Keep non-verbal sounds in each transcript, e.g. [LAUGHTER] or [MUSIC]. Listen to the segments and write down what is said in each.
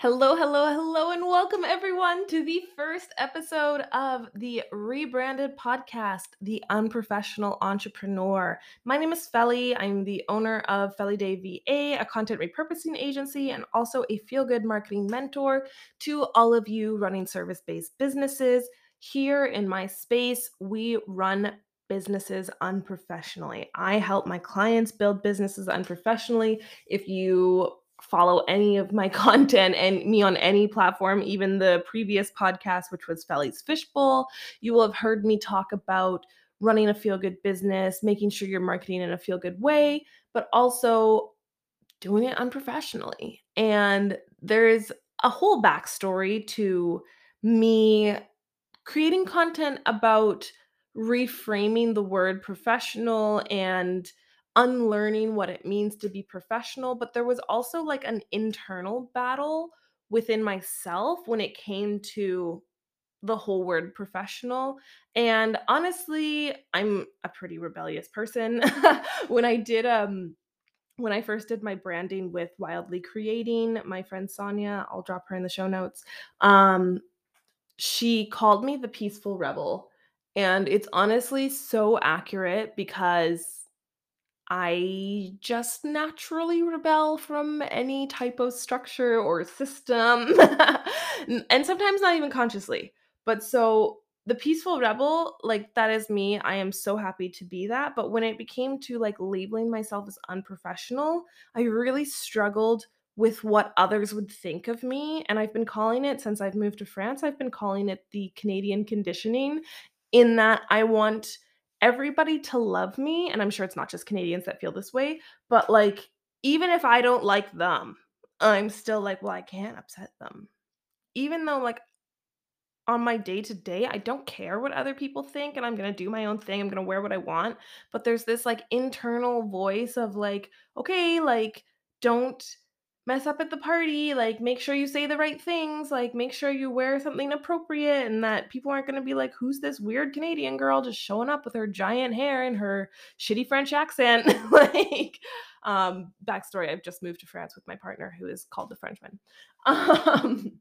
Hello, hello, hello, and welcome everyone to the first episode of the rebranded podcast, The Unprofessional Entrepreneur. My name is Felly. I'm the owner of Felly Day VA, a content repurposing agency, and also a feel good marketing mentor to all of you running service based businesses. Here in my space, we run businesses unprofessionally. I help my clients build businesses unprofessionally. If you follow any of my [LAUGHS] content and me on any platform, even the previous podcast, which was Felly's Fishbowl, you will have heard me talk about running a feel good business, making sure you're marketing in a feel good way, but also doing it unprofessionally. And there's a whole backstory to me creating content about reframing the word professional and unlearning what it means to be professional, but there was also like an internal battle within myself when it came to the whole word professional. And honestly, I'm a pretty rebellious person. [LAUGHS] when I did um when I first did my branding with Wildly Creating, my friend Sonia, I'll drop her in the show notes. Um she called me the peaceful rebel. And it's honestly so accurate because I just naturally rebel from any type of structure or system, [LAUGHS] and sometimes not even consciously. But so the peaceful rebel, like that is me. I am so happy to be that. But when it became to like labeling myself as unprofessional, I really struggled with what others would think of me. And I've been calling it since I've moved to France, I've been calling it the Canadian conditioning, in that I want everybody to love me, and I'm sure it's not just Canadians that feel this way, but, like, even if I don't like them, I'm still like, "Well, I can't upset them." Even though, like, on my day to day, I don't care what other people think, and I'm gonna do my own thing, I'm gonna wear what I want, but there's this, like, internal voice of, like, "Okay, like, don't mess up at the party, like, make sure you say the right things, like, make sure you wear something appropriate and that people aren't gonna be like who's this weird Canadian girl just showing up with her giant hair and her shitty French accent?'" [LAUGHS] Like, um, backstory, I've just moved to France with my partner who is called the Frenchman. [LAUGHS] Um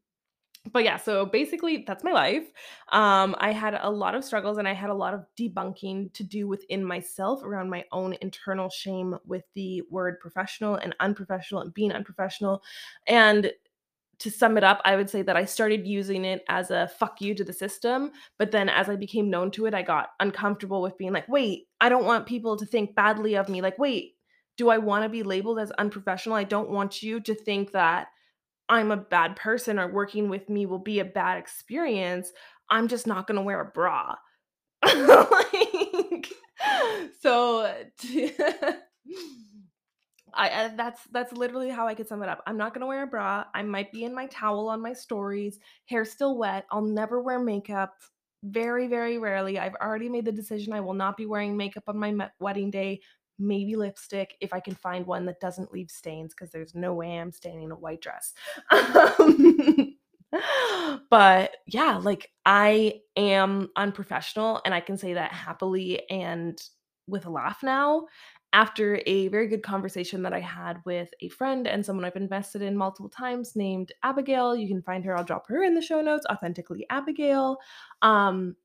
but yeah, so basically that's my life. Um, I had a lot of struggles and I had a lot of debunking to do within myself around my own internal shame with the word professional and unprofessional and being unprofessional. And to sum it up, I would say that I started using it as a fuck you to the system. But then as I became known to it, I got uncomfortable with being like, wait, I don't want people to think badly of me. Like, wait, do I want to be labeled as unprofessional? I don't want you to think that I'm a bad person or working with me will be a bad experience, I'm just not gonna wear a bra. [LAUGHS] Like, so I I that's that's literally how I could sum it up. I'm not gonna wear a bra, I might be in my towel on my stories, hair still wet, I'll never wear makeup, very, very rarely. I've already made the decision I will not be wearing makeup on my wedding day maybe lipstick if I can find one that doesn't leave stains because there's no way I'm staining a white dress. [LAUGHS] Um, but yeah, like I am unprofessional and I can say that happily and with a laugh now after a very good conversation that I had with a friend and someone I've invested in multiple times named Abigail. You can find her, I'll drop her in the show notes, authentically Abigail. Um,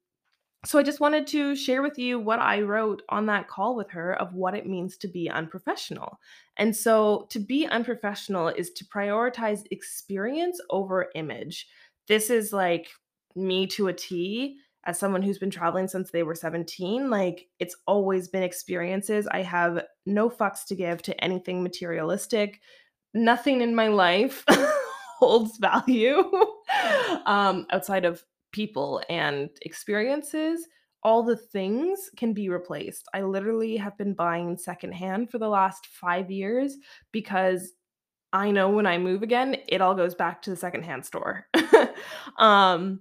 so I just wanted to share with you what I wrote on that call with her of what it means to be unprofessional. And so to be unprofessional is to prioritize experience over image. This is like me to a T as someone who's been traveling since they were 17, like it's always been experiences. I have no fucks to give to anything materialistic. Nothing in my life [LAUGHS] holds value um, outside of people and experiences, all the things can be replaced. I literally have been buying secondhand for the last five years because I know when I move again, it all goes back to the secondhand store. [LAUGHS] um,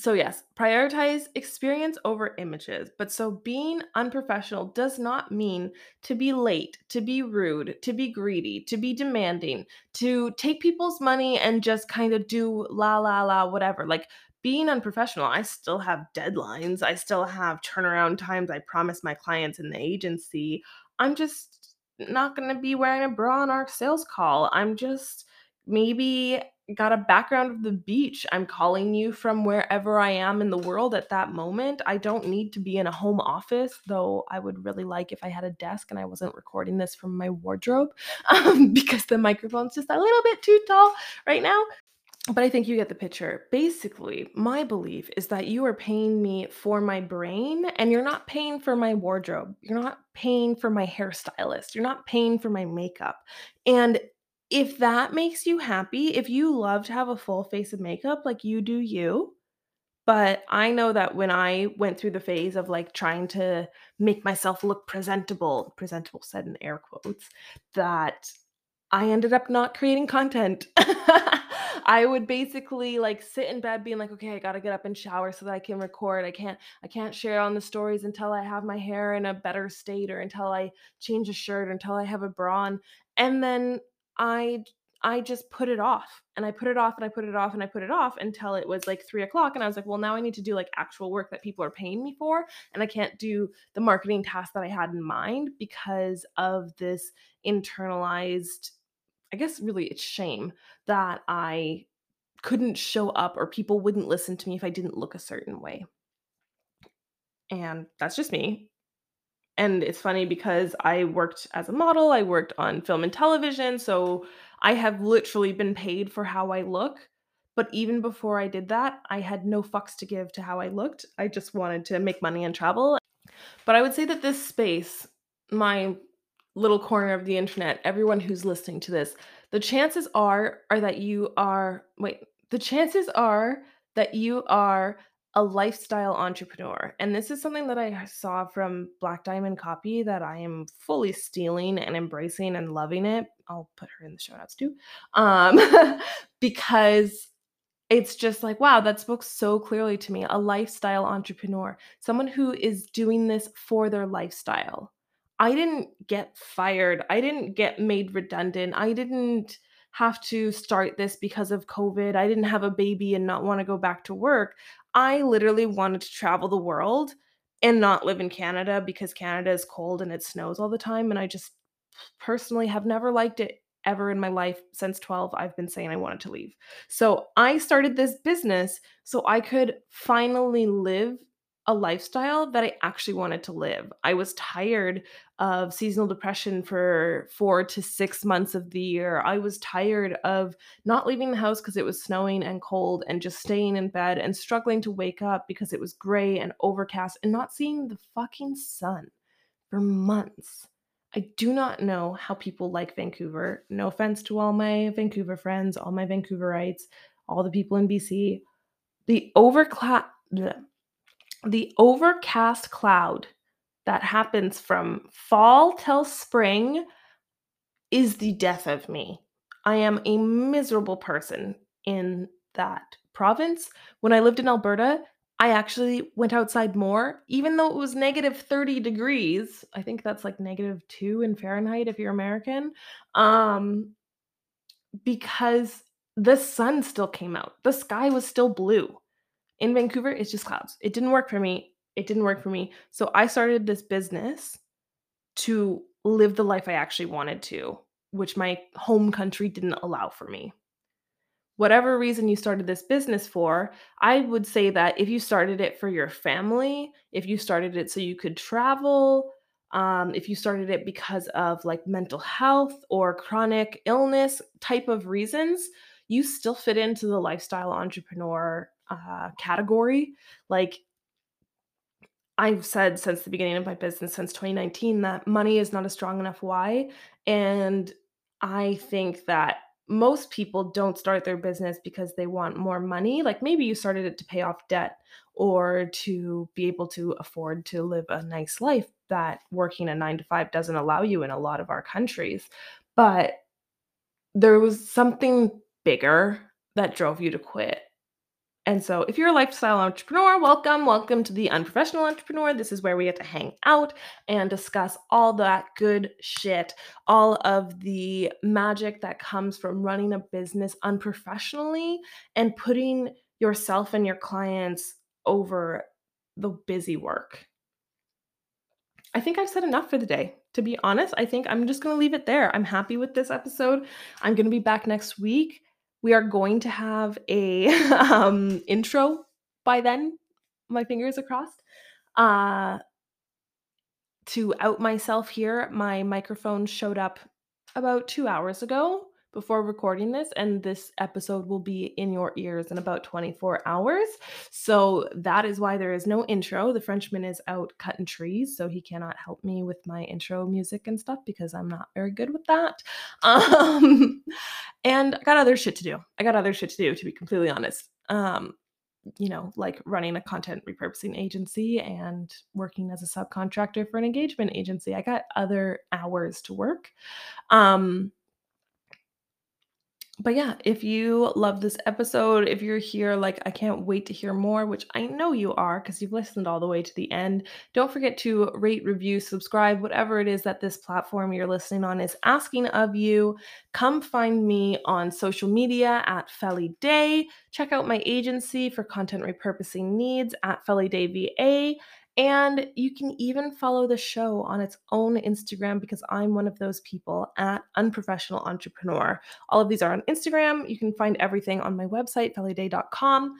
so yes, prioritize experience over images. But so being unprofessional does not mean to be late, to be rude, to be greedy, to be demanding, to take people's money and just kind of do la la la whatever. Like being unprofessional, I still have deadlines. I still have turnaround times I promise my clients in the agency. I'm just not going to be wearing a bra on our sales call. I'm just maybe got a background of the beach. I'm calling you from wherever I am in the world at that moment. I don't need to be in a home office, though I would really like if I had a desk and I wasn't recording this from my wardrobe um, [LAUGHS] because the microphone's just a little bit too tall right now. But I think you get the picture. Basically, my belief is that you are paying me for my brain and you're not paying for my wardrobe. You're not paying for my hairstylist. You're not paying for my makeup. And if that makes you happy, if you love to have a full face of makeup, like you do you, but I know that when I went through the phase of like trying to make myself look presentable, presentable said in air quotes, that I ended up not creating content. [LAUGHS] I would basically like sit in bed being like, okay, I got to get up and shower so that I can record. I can't I can't share on the stories until I have my hair in a better state or until I change a shirt or until I have a bra on. And then I I just put it off and I put it off and I put it off and I put it off until it was like three o'clock. And I was like, well, now I need to do like actual work that people are paying me for. And I can't do the marketing task that I had in mind because of this internalized, I guess, really it's shame that I couldn't show up or people wouldn't listen to me if I didn't look a certain way. And that's just me. And it's funny because I worked as a model, I worked on film and television, so I have literally been paid for how I look. But even before I did that, I had no fucks to give to how I looked. I just wanted to make money and travel. But I would say that this space, my little corner of the internet, everyone who's listening to this, the chances are are that you are wait, the chances are that you are a lifestyle entrepreneur. And this is something that I saw from Black Diamond Copy that I am fully stealing and embracing and loving it. I'll put her in the show notes too. Um, [LAUGHS] because it's just like, wow, that spoke so clearly to me. A lifestyle entrepreneur, someone who is doing this for their lifestyle. I didn't get fired. I didn't get made redundant. I didn't have to start this because of COVID. I didn't have a baby and not want to go back to work. I literally wanted to travel the world and not live in Canada because Canada is cold and it snows all the time. And I just personally have never liked it ever in my life since 12. I've been saying I wanted to leave. So I started this business so I could finally live a lifestyle that I actually wanted to live. I was tired of seasonal depression for four to six months of the year. I was tired of not leaving the house because it was snowing and cold and just staying in bed and struggling to wake up because it was gray and overcast and not seeing the fucking sun for months. I do not know how people like Vancouver. No offense to all my Vancouver friends, all my Vancouverites, all the people in BC. The overclass the overcast cloud that happens from fall till spring is the death of me. I am a miserable person in that province. When I lived in Alberta, I actually went outside more, even though it was negative 30 degrees. I think that's like negative two in Fahrenheit if you're American. Um, because the sun still came out, the sky was still blue in Vancouver, it's just clouds. It didn't work for me. It didn't work for me. So I started this business to live the life I actually wanted to, which my home country didn't allow for me. Whatever reason you started this business for, I would say that if you started it for your family, if you started it so you could travel, um, if you started it because of like mental health or chronic illness type of reasons, you still fit into the lifestyle entrepreneur uh, category. Like I've said since the beginning of my business, since 2019, that money is not a strong enough why. And I think that most people don't start their business because they want more money. Like maybe you started it to pay off debt or to be able to afford to live a nice life that working a nine to five doesn't allow you in a lot of our countries. But there was something bigger that drove you to quit. And so, if you're a lifestyle entrepreneur, welcome. Welcome to the Unprofessional Entrepreneur. This is where we get to hang out and discuss all that good shit, all of the magic that comes from running a business unprofessionally and putting yourself and your clients over the busy work. I think I've said enough for the day. To be honest, I think I'm just going to leave it there. I'm happy with this episode. I'm going to be back next week we are going to have a [LAUGHS] um, intro by then. My fingers are crossed. Uh, to out myself here, my microphone showed up about two hours ago before recording this, and this episode will be in your ears in about 24 hours. So that is why there is no intro. The Frenchman is out cutting trees, so he cannot help me with my intro music and stuff because I'm not very good with that. [LAUGHS] Um, and I got other shit to do. I got other shit to do, to be completely honest. Um, you know, like running a content repurposing agency and working as a subcontractor for an engagement agency. I got other hours to work. Um, but yeah, if you love this episode, if you're here, like, I can't wait to hear more, which I know you are because you've listened all the way to the end. Don't forget to rate, review, subscribe, whatever it is that this platform you're listening on is asking of you. Come find me on social media at Felly Day. Check out my agency for content repurposing needs at Felly Day VA. And you can even follow the show on its own Instagram because I'm one of those people at Unprofessional Entrepreneur. All of these are on Instagram. You can find everything on my website, fellyday.com.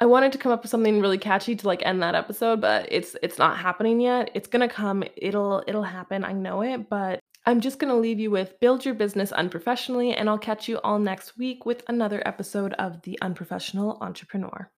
I wanted to come up with something really catchy to like end that episode, but it's it's not happening yet. It's gonna come. It'll it'll happen. I know it, but I'm just gonna leave you with build your business unprofessionally, and I'll catch you all next week with another episode of the Unprofessional Entrepreneur.